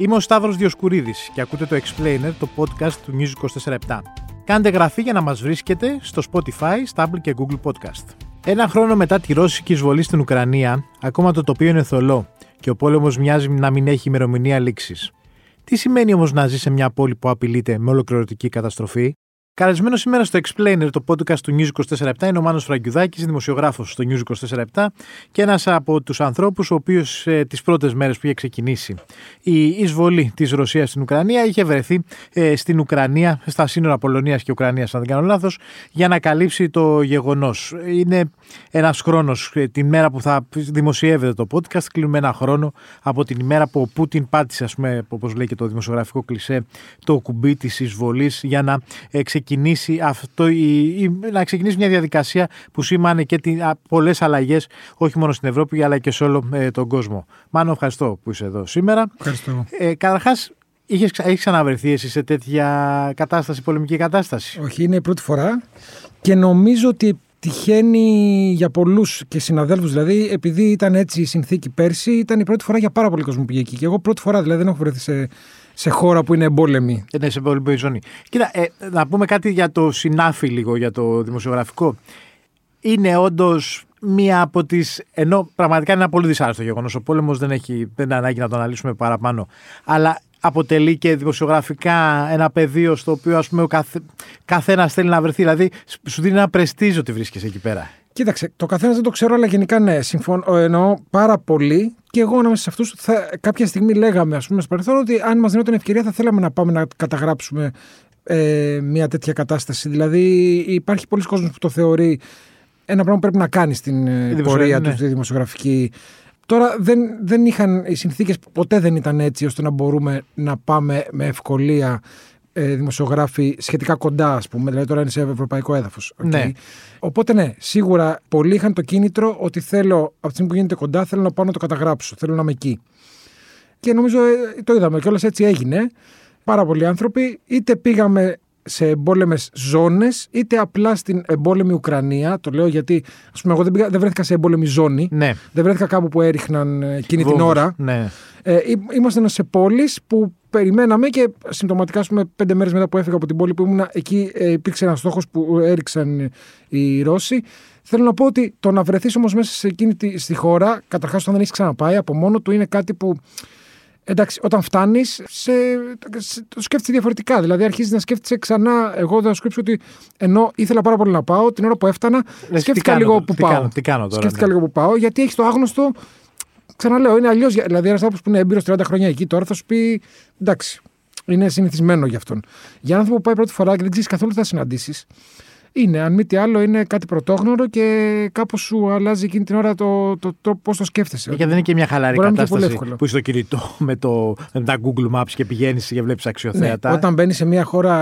Είμαι ο Σταύρος Διοσκουρίδης και ακούτε το Explainer, το podcast του News 24 Κάντε γραφή για να μας βρίσκετε στο Spotify, Stable και Google Podcast. Ένα χρόνο μετά τη ρώσικη εισβολή στην Ουκρανία, ακόμα το τοπίο είναι θολό και ο πόλεμος μοιάζει να μην έχει ημερομηνία λήξης. Τι σημαίνει όμως να ζει σε μια πόλη που απειλείται με ολοκληρωτική καταστροφή, Καλεσμένο σήμερα στο Explainer, το podcast του News 24 είναι ο Μάνος Φραγκιουδάκης, δημοσιογράφος στο News 24 και ένας από τους ανθρώπους ο οποίος ε, τις πρώτες μέρες που είχε ξεκινήσει η εισβολή της Ρωσίας στην Ουκρανία είχε βρεθεί ε, στην Ουκρανία, στα σύνορα Πολωνίας και Ουκρανίας αν δεν κάνω λάθος, για να καλύψει το γεγονός. Είναι ένας χρόνος, ε, την μέρα που θα δημοσιεύεται το podcast, κλείνουμε ένα χρόνο από την ημέρα που ο Πούτιν πάτησε, ας πούμε, όπως λέει και το δημοσιογραφικό κλισέ, το κουμπί της εισβολής για να ε, ξεκινήσει, αυτό, η, να ξεκινήσει μια διαδικασία που σήμανε και πολλές αλλαγές, όχι μόνο στην Ευρώπη, αλλά και σε όλο ε, τον κόσμο. Μάνο, ευχαριστώ που είσαι εδώ σήμερα. Ευχαριστώ. Ε, Καταρχάς, Είχες, έχεις ξαναβρεθεί εσύ σε τέτοια κατάσταση, πολεμική κατάσταση; Όχι, είναι η πρώτη φορά και νομίζω ότι τυχαίνει για πολλούς και συναδέλφους. Δηλαδή, επειδή ήταν έτσι η συνθήκη πέρσι, ήταν η πρώτη φορά για πάρα πολύ κόσμο που πήγε εκεί. Και εγώ πρώτη φορά δηλαδή δεν έχω βρεθεί σε, σε χώρα που είναι εμπόλεμη. Είναι σε εμπόλεμη ζώνη. Κοίτα, ε, να πούμε κάτι για το συνάφι λίγο, για το δημοσιογραφικό. Είναι όντως μία από τις. ενώ πραγματικά είναι ένα πολύ δυσάρεστο γεγονός. Ο πόλεμος δεν, έχει, δεν είναι ανάγκη να το αναλύσουμε παραπάνω. Αλλά αποτελεί και δημοσιογραφικά ένα πεδίο στο οποίο ας πούμε, ο καθ, καθένας θέλει να βρεθεί. Δηλαδή, σου δίνει ένα πρεστίζ ότι βρίσκεσαι εκεί πέρα. Κοίταξε, το καθένας δεν το ξέρω, αλλά γενικά ναι, συμφωνώ, εννοώ πάρα πολύ. Και εγώ ανάμεσα σε αυτούς, κάποια στιγμή λέγαμε, ας πούμε, στο παρελθόν, ότι αν μας δίνονταν ευκαιρία θα θέλαμε να πάμε να καταγράψουμε ε, μια τέτοια κατάσταση. Δηλαδή, υπάρχει πολλοί κόσμος που το θεωρεί ένα πράγμα που πρέπει να κάνει στην ε, πορεία ναι. του, τη δημοσιογραφική. Τώρα δεν, δεν είχαν, οι συνθήκες ποτέ δεν ήταν έτσι ώστε να μπορούμε να πάμε με ευκολία ε, δημοσιογράφοι σχετικά κοντά, ας πούμε. Δηλαδή τώρα είναι σε ευρωπαϊκό έδαφος. Okay. Ναι. Οπότε ναι, σίγουρα πολλοί είχαν το κίνητρο ότι θέλω, από τη στιγμή που γίνεται κοντά, θέλω να πάω να το καταγράψω. Θέλω να είμαι εκεί. Και νομίζω ε, το είδαμε και όλα έτσι έγινε. Πάρα πολλοί άνθρωποι είτε πήγαμε σε εμπόλεμες ζώνες, είτε απλά στην εμπόλεμη Ουκρανία. Το λέω γιατί, ας πούμε, εγώ δεν, πήγα, δεν βρέθηκα σε εμπόλεμη ζώνη. Ναι. Δεν βρέθηκα κάπου που έριχναν ε, εκείνη την ώρα. Ναι. Ε, ήμασταν σε πόλεις που περιμέναμε και συμπτωματικά, πούμε, πέντε μέρες μετά που έφυγα από την πόλη που ήμουν, εκεί ε, υπήρξε ένας στόχος που έριξαν οι Ρώσοι. Θέλω να πω ότι το να βρεθείς όμως μέσα σε εκείνη τη στη χώρα, καταρχάς όταν δεν έχεις ξαναπάει, από μόνο του είναι κάτι που Εντάξει, όταν φτάνεις, το σκέφτεσαι διαφορετικά. Δηλαδή, αρχίζεις να σκέφτεσαι ξανά. Εγώ θα σου ότι ενώ ήθελα πάρα πολύ να πάω, την ώρα που έφτανα, Λες, σκέφτηκα λίγο που πάω. τι κάνω τώρα, σκέφτηκα ναι. λίγο που πάω, γιατί έχεις το άγνωστο. Ξαναλέω, είναι αλλιώς. Δηλαδή, ένας άνθρωπος που είναι έμπειρος 30 χρόνια εκεί τώρα θα σου πει εντάξει, είναι συνηθισμένο για αυτόν. Για έναν άνθρωπο που πάει πρώτη φορά και δεν ξέρεις καθόλου τι θα συναντήσεις, είναι, αν μη τι άλλο, είναι κάτι πρωτόγνωρο και κάπως σου αλλάζει εκείνη την ώρα το, το, το, πώς το σκέφτεσαι. Και δεν είναι και μια χαλαρή Μπορεί κατάσταση που είσαι στο κινητό με, το, με τα Google Maps και πηγαίνεις και βλέπεις αξιοθέατα. Ναι, όταν μπαίνεις σε μια χώρα,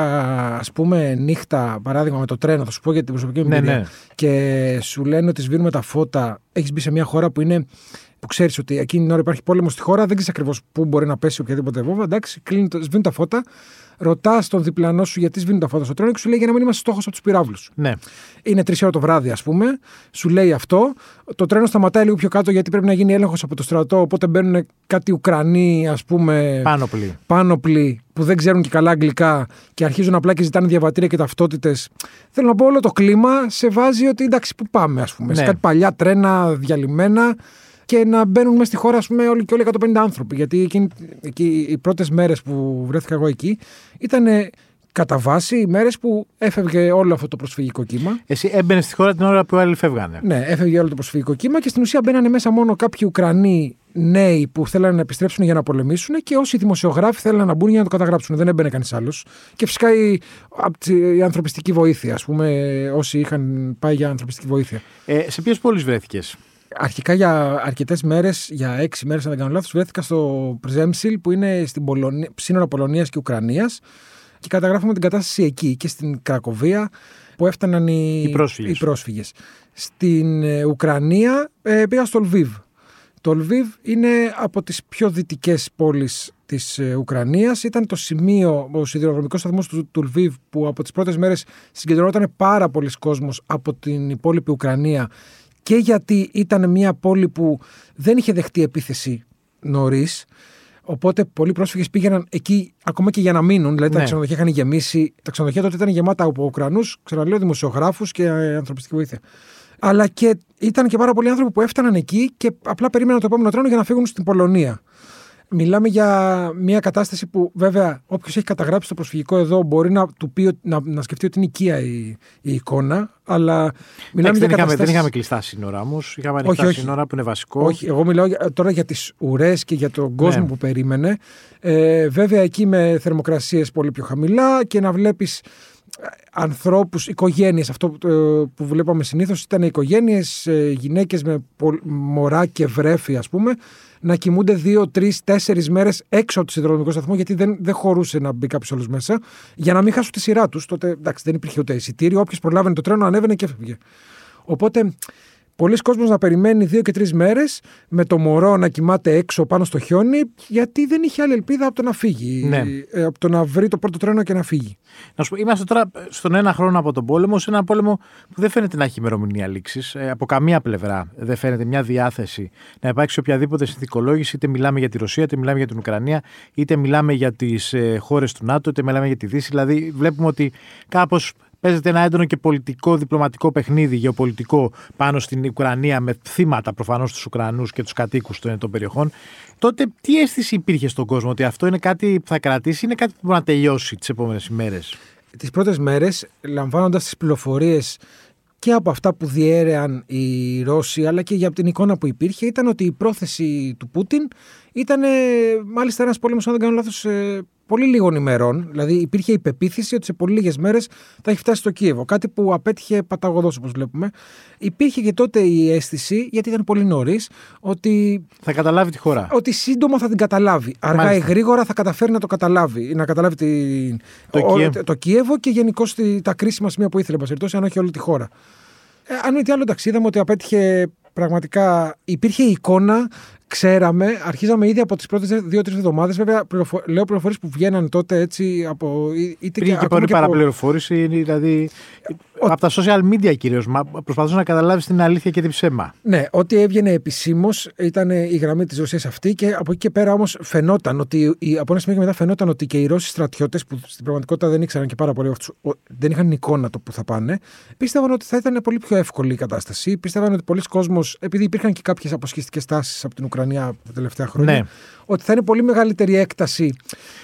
ας πούμε, νύχτα, παράδειγμα με το τρένο, θα σου πω για την προσωπική μου ναι, ναι. και σου λένε ότι σβήνουμε τα φώτα, έχεις μπει σε μια χώρα που είναι που ξέρεις ότι εκείνη την ώρα υπάρχει πόλεμος στη χώρα, δεν ξέρεις ακριβώς πού μπορεί να πέσει οποιαδήποτε βόμβα. Εντάξει, σβήνουν τα φώτα, ρωτάς τον διπλανό σου γιατί σβήνουν τα φώτα στο τρένο και σου λέει για να μην είμαστε στόχος από τους πυράβλους. Ναι. Είναι τρεις ώρα το βράδυ, ας πούμε, σου λέει αυτό. Το τρένο σταματάει λίγο πιο κάτω γιατί πρέπει να γίνει έλεγχος από το στρατό. Οπότε μπαίνουν κάτι Ουκρανοί, ας πούμε. Πάνωπλοι. Πάνωπλοι που δεν ξέρουν και καλά αγγλικά και αρχίζουν απλά και ζητάνε διαβατήρια και ταυτότητες. Θέλω να πω, όλο το κλίμα σε βάζει ότι εντάξει, πού πάμε, ας πούμε. Ναι. Σε κάτι παλιά τρένα διαλυμένα και να μπαίνουν μέσα στη χώρα ας πούμε, όλοι και όλοι 150 άνθρωποι. Γιατί εκείνη, εκεί, οι πρώτες μέρες που βρέθηκα εγώ εκεί ήταν κατά βάση οι μέρες που έφευγε όλο αυτό το προσφυγικό κύμα. Εσύ έμπαινες στη χώρα την ώρα που άλλοι φεύγανε. Ναι, έφευγε όλο το προσφυγικό κύμα και στην ουσία μπαίνανε μέσα μόνο κάποιοι Ουκρανοί νέοι που θέλανε να επιστρέψουν για να πολεμήσουν και όσοι δημοσιογράφοι θέλανε να μπουν για να το καταγράψουν. Δεν έμπαινε κανείς άλλος. Και φυσικά η, η, ανθρωπιστική βοήθεια, ας πούμε, όσοι είχαν πάει για ανθρωπιστική βοήθεια. Ε, σε ποιες πόλεις βρέθηκες, Αρχικά για αρκετές μέρες, για έξι μέρες, αν δεν κάνω λάθος, βρέθηκα στο Πρζέμσιλ που είναι στην Πολωνία, σύνορα Πολωνίας και Ουκρανίας και καταγράφουμε την κατάσταση εκεί και στην Κρακοβία που έφταναν οι, οι πρόσφυγες. Στην ε, Ουκρανία ε, πήγα στο Λβίβ. Το Λβίβ είναι από τις πιο δυτικές πόλεις της ε, Ουκρανίας. Ήταν το σημείο, ο σιδηροδρομικός σταθμός του, του Λβίβ που από τις πρώτες μέρες συγκεντρωνόταν πάρα πολλοί κόσμος από την υπόλοιπη Ουκρανία και γιατί ήταν μια πόλη που δεν είχε δεχτεί επίθεση νωρίς. Οπότε πολλοί πρόσφυγες πήγαιναν εκεί ακόμα και για να μείνουν. Δηλαδή τα Ναι. ξενοδοχεία είχαν γεμίσει. Τα ξενοδοχεία τότε ήταν γεμάτα από Ουκρανούς, ξαναλέω, δημοσιογράφους και ε, ανθρωπιστική βοήθεια. Αλλά και ήταν και πάρα πολλοί άνθρωποι που έφταναν εκεί και απλά περίμεναν το επόμενο τρένο για να φύγουν στην Πολωνία. Μιλάμε για μια κατάσταση που βέβαια όποιος έχει καταγράψει το προσφυγικό εδώ μπορεί να, του πει, ότι- να, να σκεφτεί ότι είναι οικία η, η εικόνα. Αλλά μιλάμε Εντάξει, για δεν, είχαμε, δεν καταστάσεις- είχαμε κλειστά σύνορα όμως. Είχαμε ανοιχτά όχι. σύνορα που είναι βασικό. όχι, εγώ μιλάω για- τώρα για τις ουρές και για τον κόσμο Ναι. που περίμενε. Ε, βέβαια εκεί με θερμοκρασίες πολύ πιο χαμηλά και να βλέπεις ε, ανθρώπους, οικογένειες, αυτό που, ε, που βλέπαμε συνήθως ήταν οικογένειες, ε, γυναίκες με πο- μωρά και βρέφη ας πούμε, να κοιμούνται δύο, τρεις, τέσσερις μέρες έξω από το συνδρομικό σταθμό, γιατί δεν, δεν χωρούσε να μπει κάποιος άλλος μέσα, για να μην χάσουν τη σειρά τους. Τότε εντάξει, δεν υπήρχε ούτε εισιτήριο. Όποιος προλάβαινε το τρένο ανέβαινε και έφευγε. Οπότε πολλοί κόσμος να περιμένει δύο και τρεις μέρες με το μωρό να κοιμάται έξω πάνω στο χιόνι, γιατί δεν είχε άλλη ελπίδα από το να φύγει. Ναι. Ε, από το να βρει το πρώτο τρένο και να φύγει. Να σου πω, είμαστε τώρα στον ένα χρόνο από τον πόλεμο, σε ένα πόλεμο που δεν φαίνεται να έχει ημερομηνία λήξης. από καμία πλευρά δεν φαίνεται μια διάθεση να υπάρξει οποιαδήποτε συνθηκολόγηση, είτε μιλάμε για τη Ρωσία, είτε μιλάμε για την Ουκρανία, είτε μιλάμε για τις ε, χώρες του ΝΑΤΟ, είτε μιλάμε για τη Δύση. Δηλαδή, βλέπουμε ότι κάπως παίζεται ένα έντονο και πολιτικό, διπλωματικό παιχνίδι, γεωπολιτικό πάνω στην Ουκρανία, με θύματα προφανώς τους Ουκρανούς και τους κατοίκους των, των περιοχών. Τότε, τι αίσθηση υπήρχε στον κόσμο ότι αυτό είναι κάτι που θα κρατήσει, είναι κάτι που μπορεί να τελειώσει τις επόμενες ημέρες; τις πρώτες μέρες λαμβάνοντας τις πληροφορίες και από αυτά που διέρεαν οι Ρώσοι αλλά και για την εικόνα που υπήρχε ήταν ότι η πρόθεση του Πούτιν ήταν ε, μάλιστα ένας πόλεμος αν δεν κάνω λάθος ε, πολύ λίγων ημερών δηλαδή υπήρχε η πεποίθηση ότι σε πολύ λίγες μέρες θα έχει φτάσει στο Κίεβο κάτι που απέτυχε παταγωδός όπως βλέπουμε υπήρχε και τότε η αίσθηση γιατί ήταν πολύ νωρίς ότι Θα καταλάβει τη χώρα. ότι σύντομα θα την καταλάβει. Αργά Μάλιστα. ή γρήγορα θα καταφέρει να το καταλάβει. Να καταλάβει την... Το ο- Κίεβο. το Κίεβο και γενικώ τα κρίσιμα σημεία που ήθελε, εν πάση περιπτώσει, αν όχι όλη τη χώρα. Ε, αν μη τι άλλο, εντάξει, είδαμε ότι απέτυχε πραγματικά. Υπήρχε η εικόνα, ξέραμε, αρχίζαμε ήδη από τις πρώτες δύο-τρεις εβδομάδες. Βέβαια, πληροφο... λέω πληροφορίες που βγαίναν τότε έτσι από. είτε Υπήρχε και ακόμα πολύ από- παραπληροφόρηση, δηλαδή από τα social media κυρίως. Προσπαθούσε να καταλάβει την αλήθεια και την ψέμα. Ναι, ό,τι έβγαινε επισήμως ήταν η γραμμή της Ρωσίας αυτή και από εκεί και πέρα όμως φαινόταν ότι. οι- Από ένα σημείο και μετά φαινόταν ότι και οι Ρώσοι στρατιώτες που στην πραγματικότητα δεν ήξεραν και πάρα πολύ αυτούς, ο- δεν είχαν εικόνα το που θα πάνε, πίστευαν ότι θα ήταν πολύ πιο εύκολη η κατάσταση. Πίστευαν ότι πολλοί κόσμος, επειδή υπήρχαν και κάποιες αποσχιστικές τάσεις από την Ουκρανία τα τελευταία χρόνια, Ναι. Ότι θα είναι πολύ μεγαλύτερη έκταση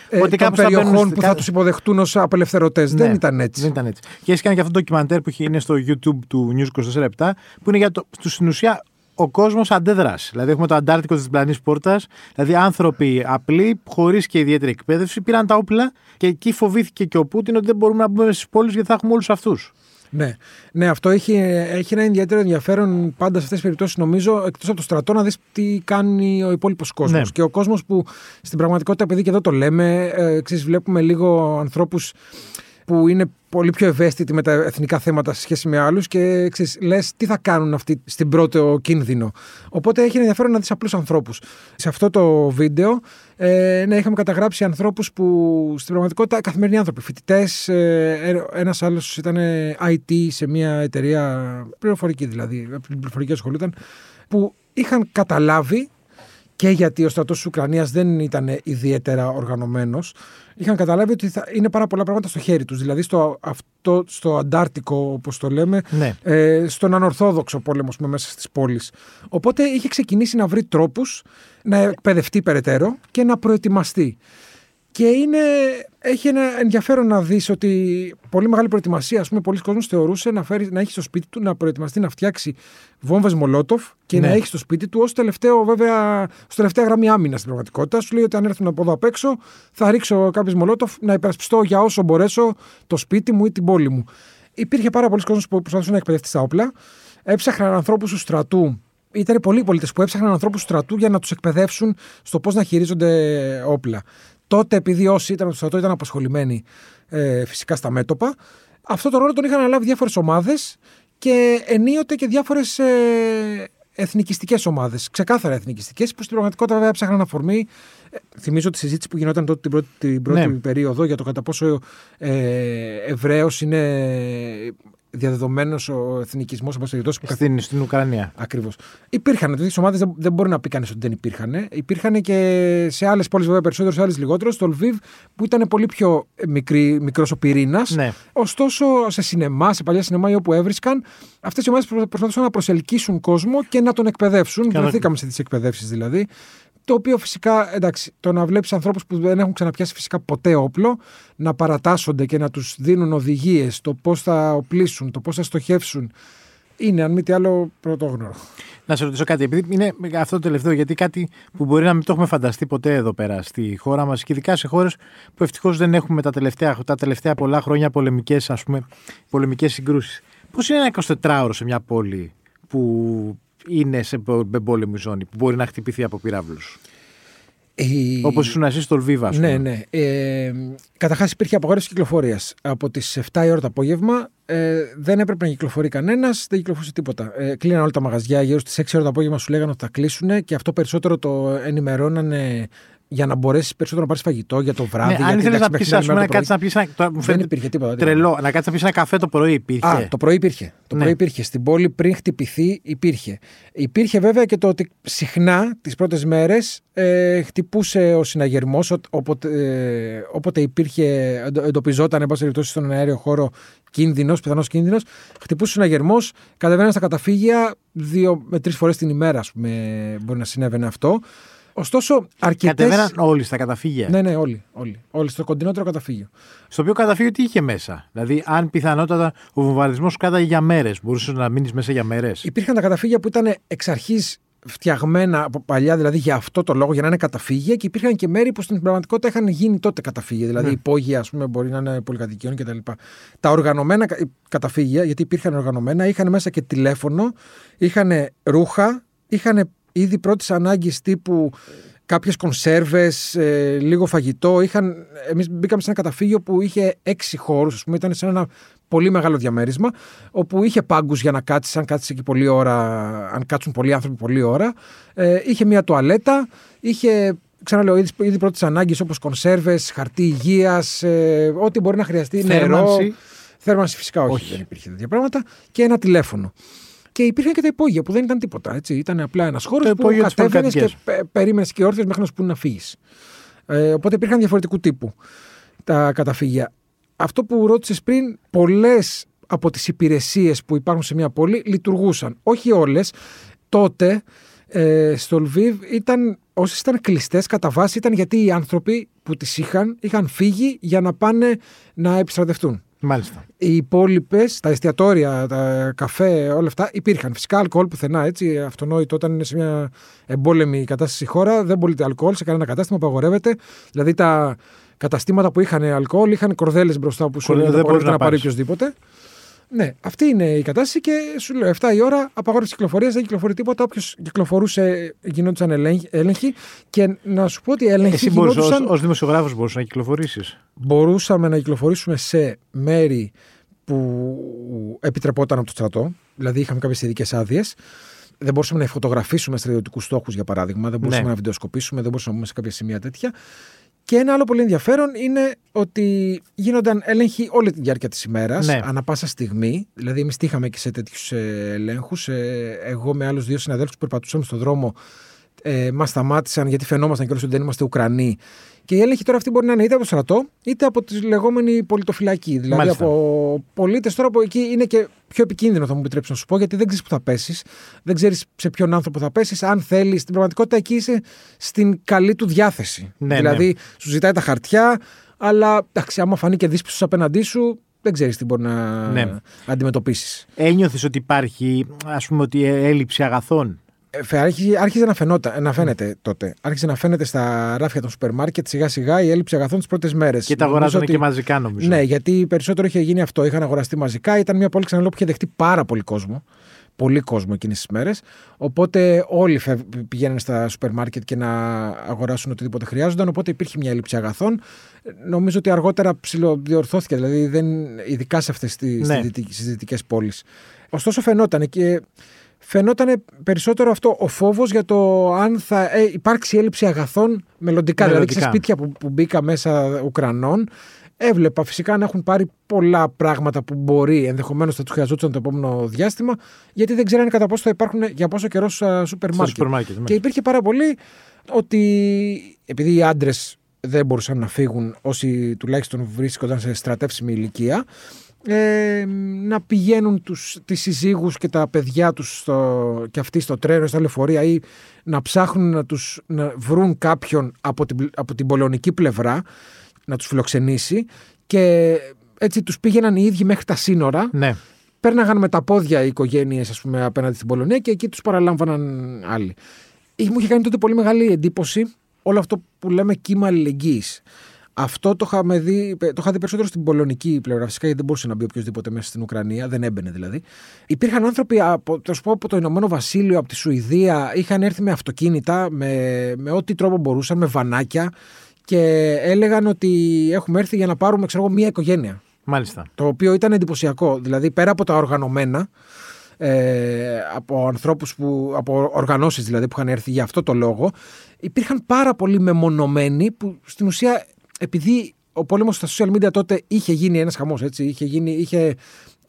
ε, Ότι των κάπως θα περιοχών μπαίνουν που στη- θα τους υποδεχτούν ως απελευθερωτές. Δεν Ναι, ήταν έτσι. Δεν ήταν έτσι. Και έχει κάνει και αυτό το ντοκιμαντέρ που έχει- είναι στο YouTube του News 24 που είναι για το. Του, στην ουσία ο κόσμος αντέδρασε. Δηλαδή, έχουμε το Αντάρτικο της διπλανή πόρτας. Δηλαδή, άνθρωποι απλοί, χωρίς και ιδιαίτερη εκπαίδευση, πήραν τα όπλα και εκεί φοβήθηκε και ο Πούτιν ότι δεν μπορούμε να μπούμε στις πόλεις γιατί θα έχουμε όλους αυτούς. Ναι, ναι αυτό έχει, έχει ένα ιδιαίτερο ενδιαφέρον πάντα σε αυτές τις περιπτώσεις, νομίζω, εκτός από το στρατό, να δεις τι κάνει ο υπόλοιπος κόσμος. Ναι. Και ο κόσμος που στην πραγματικότητα, επειδή και εδώ το λέμε, ε, ξέρεις, βλέπουμε λίγο ανθρώπους που είναι πολύ πιο ευαίσθητοι με τα εθνικά θέματα σε σχέση με άλλους και ξέρεις, λες τι θα κάνουν αυτοί στην πρώτο κίνδυνο. Οπότε έχει ενδιαφέρον να δεις απλούς ανθρώπους. Σε αυτό το βίντεο, ε, ναι, είχαμε καταγράψει ανθρώπους που στην πραγματικότητα καθημερινοί άνθρωποι, φοιτητές. Ε, Ένας άλλος ήταν IT σε μια εταιρεία πληροφορική δηλαδή, από την πληροφορική ασχολούταν, που είχαν καταλάβει και γιατί ο στρατός της Ουκρανίας δεν ήταν ιδιαίτερα οργανωμένος, είχαν καταλάβει ότι θα είναι πάρα πολλά πράγματα στο χέρι τους. Δηλαδή στο, αυτό, στο Αντάρτικο, όπως το λέμε, Ναι. ε, στον ανορθόδοξο πόλεμο ας πούμε, μέσα στις πόλεις. Οπότε είχε ξεκινήσει να βρει τρόπους να εκπαιδευτεί περαιτέρω και να προετοιμαστεί. Και είναι, έχει ένα ενδιαφέρον να δεις ότι πολύ μεγάλη προετοιμασία, ας πούμε, πολλοί κόσμος θεωρούσε να, φέρει, να έχει στο σπίτι του να προετοιμαστεί να φτιάξει βόμβες Μολότοφ και Ναι. να έχει στο σπίτι του ως τελευταίο, βέβαια, ως τελευταία γραμμή άμυνας στην πραγματικότητα. Σου λέει ότι αν έρθουν από εδώ απ' έξω θα ρίξω κάποιες Μολότοφ να υπερασπιστώ για όσο μπορέσω το σπίτι μου ή την πόλη μου. Υπήρχε πάρα πολλοί κόσμος που προσπαθούσε να εκπαιδευτεί στα όπλα. Έψαχναν ανθρώπους του στρατού ήταν πολλοί πολίτες που έψαχναν ανθρώπους στρατού για να τους εκπαιδεύσουν στο πώς να χειρίζονται όπλα. Τότε, επειδή όσοι ήταν στο στρατό ήταν απασχολημένοι ε, φυσικά στα μέτωπα, αυτό το ρόλο τον είχαν αναλάβει διάφορες ομάδες και ενίοτε και διάφορες ε, εθνικιστικές ομάδες. Ξεκάθαρα εθνικιστικές, που στην πραγματικότητα βέβαια ψάχναν αφορμή. Ε, θυμίζω τη συζήτηση που γινόταν τότε την πρώτη, την πρώτη Ναι. περίοδο για το κατά πόσο ε, Εβραίος είναι διαδεδομένος ο εθνικισμός, όπω περιπτώσει που Στην, στην Ουκρανία. Ακριβώς. Υπήρχαν τέτοιε ομάδες, δεν, δεν μπορεί να πει κανείς ότι δεν υπήρχαν. Υπήρχαν και σε άλλες πόλεις, βέβαια περισσότερο, σε άλλες λιγότερο. Στο Λβίβ, που ήταν πολύ πιο μικρός ο πυρήνας. Ναι. Ωστόσο, σε σινεμά, σε παλιά σινεμά ή όπου έβρισκαν, αυτές οι ομάδες προσπαθούσαν να προσελκύσουν κόσμο και να τον εκπαιδεύσουν. Βρεθήκαμε σε τις εκπαιδεύσεις δηλαδή. Το οποίο φυσικά, εντάξει, το να βλέπεις ανθρώπους που δεν έχουν ξαναπιάσει φυσικά ποτέ όπλο, να παρατάσσονται και να τους δίνουν οδηγίες, το πώς θα οπλίσουν, το πώς θα στοχεύσουν, είναι αν μη τι άλλο πρωτόγνωρο. Να σε ρωτήσω κάτι, επειδή είναι αυτό το τελευταίο, γιατί κάτι που μπορεί να μην το έχουμε φανταστεί ποτέ εδώ πέρα στη χώρα μας και ειδικά σε χώρες που ευτυχώς δεν έχουμε τα τελευταία, τα τελευταία πολλά χρόνια πολεμικές συγκρούσεις. Πώς είναι ένα 24ωρο σε μια πόλη που είναι σε εμπόλεμη ζώνη, που μπορεί να χτυπηθεί από πυράβλους. Η... Όπως ήσουν εσύ στο Λβίβα, Ναι, ναι. Ε, Καταρχάς υπήρχε απαγόρευση κυκλοφορίας. Από τις 7 η ώρα το απόγευμα ε, δεν έπρεπε να κυκλοφορεί κανένας, δεν κυκλοφορούσε τίποτα. Ε, κλείναν όλα τα μαγαζιά γύρω στις 6 ώρα το απόγευμα, σου λέγανε ότι θα κλείσουν και αυτό περισσότερο το ενημερώνανε για να μπορέσεις περισσότερο να πάρεις φαγητό για το βράδυ. Ναι, αν ήθελες να πεις, ας πούμε, να κάτσει να πεις. Δεν υπήρχε τίποτα. Τρελό. Να κάτσει να πεις ένα καφέ το πρωί υπήρχε. Α, το πρωί υπήρχε. Το ναι. πρωί υπήρχε. Στην πόλη πριν χτυπηθεί υπήρχε. Υπήρχε βέβαια και το ότι συχνά τις πρώτες μέρες ε, χτυπούσε ο συναγερμός όποτε, ε, όποτε υπήρχε, εντοπιζόταν εν πάση στον αέριο χώρο κίνδυνος, πιθανός κίνδυνος. Χτυπούσε ο συναγερμός, κατεβαίναν στα καταφύγια δύο με τρεις φορές την ημέρα, ας πούμε, μπορεί να συνέβαινε αυτό. Ωστόσο, αρκετέ. Κατεβαίναν όλοι στα καταφύγια. Ναι, ναι, όλοι. Όλοι, όλοι στο κοντινότερο καταφύγιο. Στο οποίο καταφύγιο τι είχε μέσα; Δηλαδή, αν πιθανότατα ο βομβαρδισμός σου κάταγε για μέρες, μπορούσε να μείνεις μέσα για μέρες; Υπήρχαν τα καταφύγια που ήταν εξ αρχής φτιαγμένα από παλιά, δηλαδή για αυτό το λόγο, για να είναι καταφύγια, και υπήρχαν και μέρη που στην πραγματικότητα είχαν γίνει τότε καταφύγια. Δηλαδή, ναι. υπόγεια, ας πούμε, μπορεί να είναι πολυκατοικιών κτλ. Τα οργανωμένα καταφύγια, γιατί υπήρχαν οργανωμένα, είχαν μέσα και τηλέφωνο, είχαν ρούχα, είχαν είδη πρώτη ανάγκη τύπου κάποιες κονσέρβες, ε, λίγο φαγητό. Είχαν, εμείς μπήκαμε σε ένα καταφύγιο που είχε έξι χώρους, ας πούμε, ήταν σε ένα πολύ μεγάλο διαμέρισμα, όπου είχε πάγκους για να κάτσεις, αν κάτσεις εκεί πολλή ώρα, αν κάτσουν πολλοί άνθρωποι πολλή ώρα. Ε, είχε μια τουαλέτα, είχε ξαναλέω, είδη, είδη πρώτη ανάγκη όπως κονσέρβες, χαρτί υγείας, ε, ό,τι μπορεί να χρειαστεί. Θέρμανση. Νερό. Θέρμανση φυσικά όχι, όχι, δεν υπήρχε τέτοια πράγματα. Και ένα τηλέφωνο. Και υπήρχαν και τα υπόγεια που δεν ήταν τίποτα. Έτσι. Ήταν απλά ένας χώρος που κατέβαινες και περίμενες και όρθιο μέχρι να σου να φύγεις. Ε, οπότε υπήρχαν διαφορετικού τύπου τα καταφύγια. Αυτό που ρώτησες πριν, πολλές από τις υπηρεσίες που υπάρχουν σε μια πόλη λειτουργούσαν. Όχι όλες. Τότε ε, στο Λβίβ ήταν, όσες ήταν κλειστές κατά βάση ήταν γιατί οι άνθρωποι που τις είχαν είχαν φύγει για να πάνε να επιστρατευτούν. Μάλιστα. Οι υπόλοιπες, τα εστιατόρια, τα καφέ, όλα αυτά υπήρχαν. Φυσικά αλκοόλ πουθενά έτσι. Αυτονόητο όταν είναι σε μια εμπόλεμη κατάσταση η χώρα, δεν πωλείται αλκοόλ σε κανένα κατάστημα, απαγορεύεται. Δηλαδή τα καταστήματα που είχαν αλκοόλ είχαν κορδέλες μπροστά που σου λένε δεν να πάρει οποιοδήποτε. Ναι, αυτή είναι η κατάσταση και σου λέω 7 η ώρα απαγόρευση κυκλοφορίας, δεν κυκλοφορεί τίποτα. Όποιος κυκλοφορούσε γινόντουσαν έλεγχοι. Και να σου πω ότι έλεγχοι. Εσύ γινόντουσαν... ως δημοσιογράφος μπορούσες να κυκλοφορήσεις. Μπορούσαμε να κυκλοφορήσουμε σε μέρη που επιτρεπόταν από το στρατό. Δηλαδή είχαμε κάποιες ειδικές άδειες. Δεν μπορούσαμε να φωτογραφίσουμε στρατιωτικούς στόχους, για παράδειγμα. Δεν μπορούσαμε ναι. να βιντεοσκοπήσουμε, δεν μπορούσαμε να μπούμε σε κάποια σημεία τέτοια. Και ένα άλλο πολύ ενδιαφέρον είναι ότι γίνονταν έλεγχοι όλη τη διάρκεια της ημέρας, ναι. ανά πάσα στιγμή. Δηλαδή, εμείς τύχαμε και σε τέτοιους ε, ελέγχους. Ε, εγώ με άλλους δύο συναδέλφους που περπατούσαμε στον δρόμο, ε, μας σταμάτησαν γιατί φαινόμασταν κιόλας ότι δεν είμαστε Ουκρανοί και η έλεγχη τώρα αυτή μπορεί να είναι είτε από το στρατό, είτε από τη λεγόμενη πολιτοφυλακή. Δηλαδή Μάλιστα. από πολίτες τώρα που εκεί είναι και πιο επικίνδυνο, θα μου επιτρέψεις να σου πω, γιατί δεν ξέρεις που θα πέσεις. Δεν ξέρεις σε ποιον άνθρωπο θα πέσεις. Αν θέλεις, στην πραγματικότητα εκεί είσαι στην καλή του διάθεση. Ναι, δηλαδή ναι. σου ζητάει τα χαρτιά, αλλά εντάξει, άμα φανεί και δύσπιστος απέναντί σου, δεν ξέρεις τι μπορεί να ναι. αντιμετωπίσεις. Ένιωθες ότι υπάρχει, ας πούμε, ότι έλλειψη αγαθών; Ε, άρχισε να, φαινότα, να φαίνεται τότε. Άρχισε να φαίνεται στα ράφια των σούπερ μάρκετ σιγά σιγά η έλλειψη αγαθών τις πρώτες μέρες. Και τα αγοράζουν ότι... και μαζικά νομίζω. Ναι, γιατί περισσότερο είχε γίνει αυτό. Είχαν αγοραστεί μαζικά. Ήταν μια πόλη ξαναλέω που είχε δεχτεί πάρα πολύ κόσμο. Πολύ κόσμο εκείνες τις μέρες. Οπότε όλοι πηγαίνουν στα σούπερ μάρκετ και να αγοράσουν οτιδήποτε χρειάζονταν. Οπότε υπήρχε μια έλλειψη αγαθών. Νομίζω ότι αργότερα ψηλοδιορθώθηκε. Δηλαδή, δεν, ειδικά σε αυτές τις ναι. δυτικές πόλεις. Ωστόσο, φαινόταν και φαινόταν περισσότερο αυτό ο φόβος για το αν θα ε, υπάρξει έλλειψη αγαθών μελλοντικά. Δηλαδή, σε σπίτια που, που μπήκα μέσα Ουκρανών, Έβλεπα φυσικά να έχουν πάρει πολλά πράγματα που μπορεί ενδεχομένως θα τους χρειαζόταν το επόμενο διάστημα, γιατί δεν ξέρανε κατά πόσο θα υπάρχουν για πόσο καιρό στα σούπερ μάρκετ. Και υπήρχε πάρα πολύ ότι επειδή οι άντρες δεν μπορούσαν να φύγουν όσοι τουλάχιστον βρίσκονταν σε στρατεύσιμη ηλικία ε, να πηγαίνουν τους, τις συζύγους και τα παιδιά τους στο, και αυτοί στο τρένο, στα λεωφορεία ή να ψάχνουν να, τους, να βρουν κάποιον από την, από την πολεονική πλευρά να τους φιλοξενήσει και έτσι τους πήγαιναν οι ίδιοι μέχρι τα σύνορα ναι. πέρναγαν με τα πόδια οι οικογένειες ας πούμε, απέναντι στην Πολωνία και εκεί τους παραλάμβαναν άλλοι. Μου είχε κάνει τότε πολύ μεγάλη εντύπωση όλο αυτό που λέμε κύμα αλληλεγγύης. Αυτό το, είχαμε δει, το είχα δει περισσότερο στην πολωνική πλευρά, φυσικά γιατί δεν μπορούσε να μπει οποιοδήποτε μέσα στην Ουκρανία, δεν έμπαινε δηλαδή. Υπήρχαν άνθρωποι από, το, πω, από το Ηνωμένο Βασίλειο, από τη Σουηδία, είχαν έρθει με αυτοκίνητα, με, με ό,τι τρόπο μπορούσαν, με βανάκια και έλεγαν ότι έχουμε έρθει για να πάρουμε ξέρω, μία οικογένεια. Μάλιστα. Το οποίο ήταν εντυπωσιακό. Δηλαδή, πέρα από τα οργανωμένα, ε, από ανθρώπους που, από οργανώσεις δηλαδή που είχαν έρθει για αυτό το λόγο, υπήρχαν πάρα πολλοί μεμονωμένοι που στην ουσία επειδή ο πόλεμος στα social media τότε είχε γίνει ένας χαμός, έτσι. Είχε, γίνει, είχε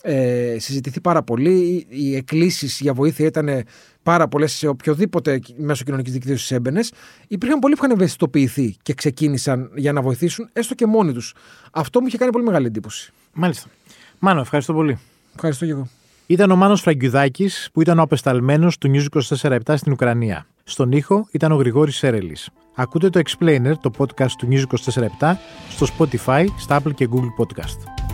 ε, συζητηθεί πάρα πολύ. Οι εκκλήσεις για βοήθεια ήταν πάρα πολλές σε οποιοδήποτε μέσο κοινωνικής δικτύωσης έμπαινες. Υπήρχαν πολλοί που είχαν ευαισθητοποιηθεί και ξεκίνησαν για να βοηθήσουν, έστω και μόνοι τους. Αυτό μου είχε κάνει πολύ μεγάλη εντύπωση. Μάλιστα. Μάνο, ευχαριστώ πολύ. Ευχαριστώ και εγώ. Ήταν ο Μάνος Φραγκιουδάκης που ήταν ο απεσταλμένος του News 24 στην Ουκρανία. Στον ήχο ήταν ο Γρηγόρης Σέρελης. Ακούτε το Explainer, το podcast του News 24 στο Spotify, στα Apple και Google Podcast.